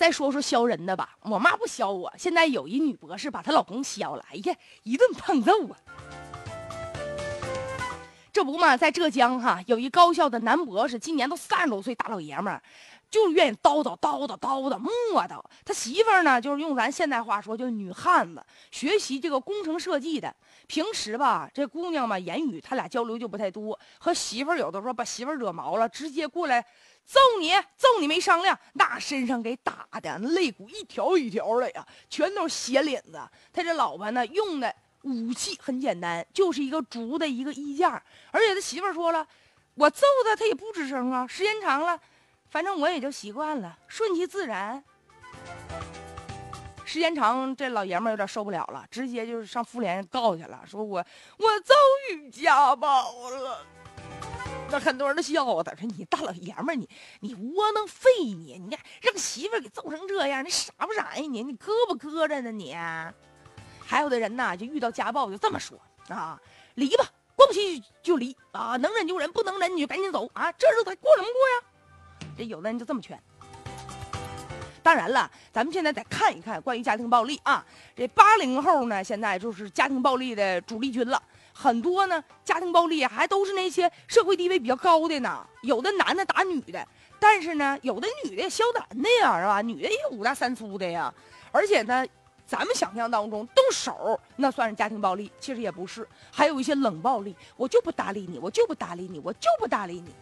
再说说削人的吧，我妈不削我，现在有一女博士把她老公削了，哎呀，一顿胖揍啊！这不嘛，在浙江哈，有一高校的男博士，今年都三十多岁大老爷们儿，就愿意叨叨叨叨叨叨磨叨。他媳妇儿呢，就是用咱现代话说，就是女汉子，学习这个工程设计的。平时吧，这姑娘嘛，言语他俩交流就不太多，和媳妇儿有的时候把媳妇儿惹毛了，直接过来揍你，揍你没商量，那身上给打的肋骨一条一条的呀，全都是血领子。他这老婆呢，用的。武器很简单，就是一个竹的一个衣架，而且他媳妇儿说了，我揍他，他也不吱声啊。时间长了，反正我也就习惯了，顺其自然。时间长，这老爷们有点受不了了，直接就是上妇联告去了，说我我遭遇家暴了。那很多人都笑话他，说你大老爷们，你你窝囊废你，你看让媳妇给揍成这样，你傻不傻呀你？你磕不磕碜呢你？还有的人呢，就遇到家暴就这么说啊，离吧，过不去就离啊，能忍就忍，不能忍你就赶紧走啊，这日子过怎么过呀？这有的人就这么劝。当然了，咱们现在得看一看关于家庭暴力啊，这八零后呢，现在就是家庭暴力的主力军了，很多呢家庭暴力还都是那些社会地位比较高的呢，有的男的打女的，但是呢，有的女的削男的呀，是吧？女的也五大三粗的呀，而且呢。咱们想象当中动手那算是家庭暴力，其实也不是，还有一些冷暴力，我就不搭理你，我就不搭理你，我就不搭理你。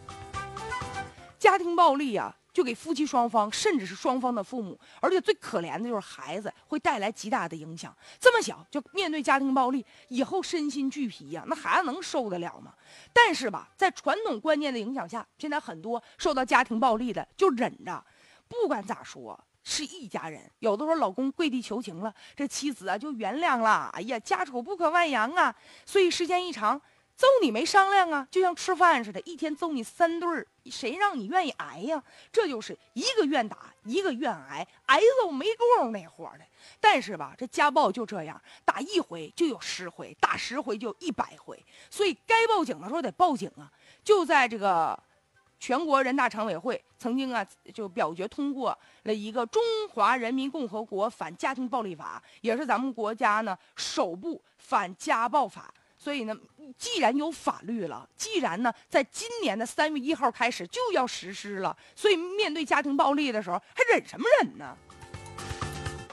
家庭暴力呀，就给夫妻双方，甚至是双方的父母，而且最可怜的就是孩子，会带来极大的影响。这么小就面对家庭暴力，以后身心俱疲呀，那孩子能受得了吗？但是吧，在传统观念的影响下，现在很多受到家庭暴力的就忍着，不管咋说。是一家人，有的时候老公跪地求情了，这妻子啊就原谅了。哎呀，家丑不可外扬啊，所以时间一长，揍你没商量啊，就像吃饭似的，一天揍你三顿儿谁让你愿意挨呀？这就是一个愿打，一个愿挨，挨揍没够那活的。但是吧，这家暴就这样，打一回就有十回，打十回就一百回，所以该报警的时候得报警啊。就在这个。全国人大常委会曾经啊，就表决通过了一个《中华人民共和国反家庭暴力法》，也是咱们国家呢首部反家暴法。所以呢，既然有法律了，既然呢在今年的三月一号开始就要实施了，所以面对家庭暴力的时候，还忍什么忍呢？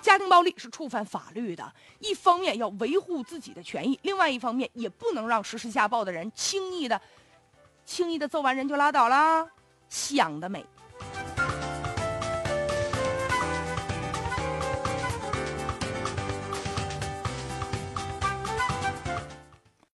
家庭暴力是触犯法律的，一方面要维护自己的权益，另外一方面也不能让实施家暴的人轻易的。轻易的揍完人就拉倒啦，想得美。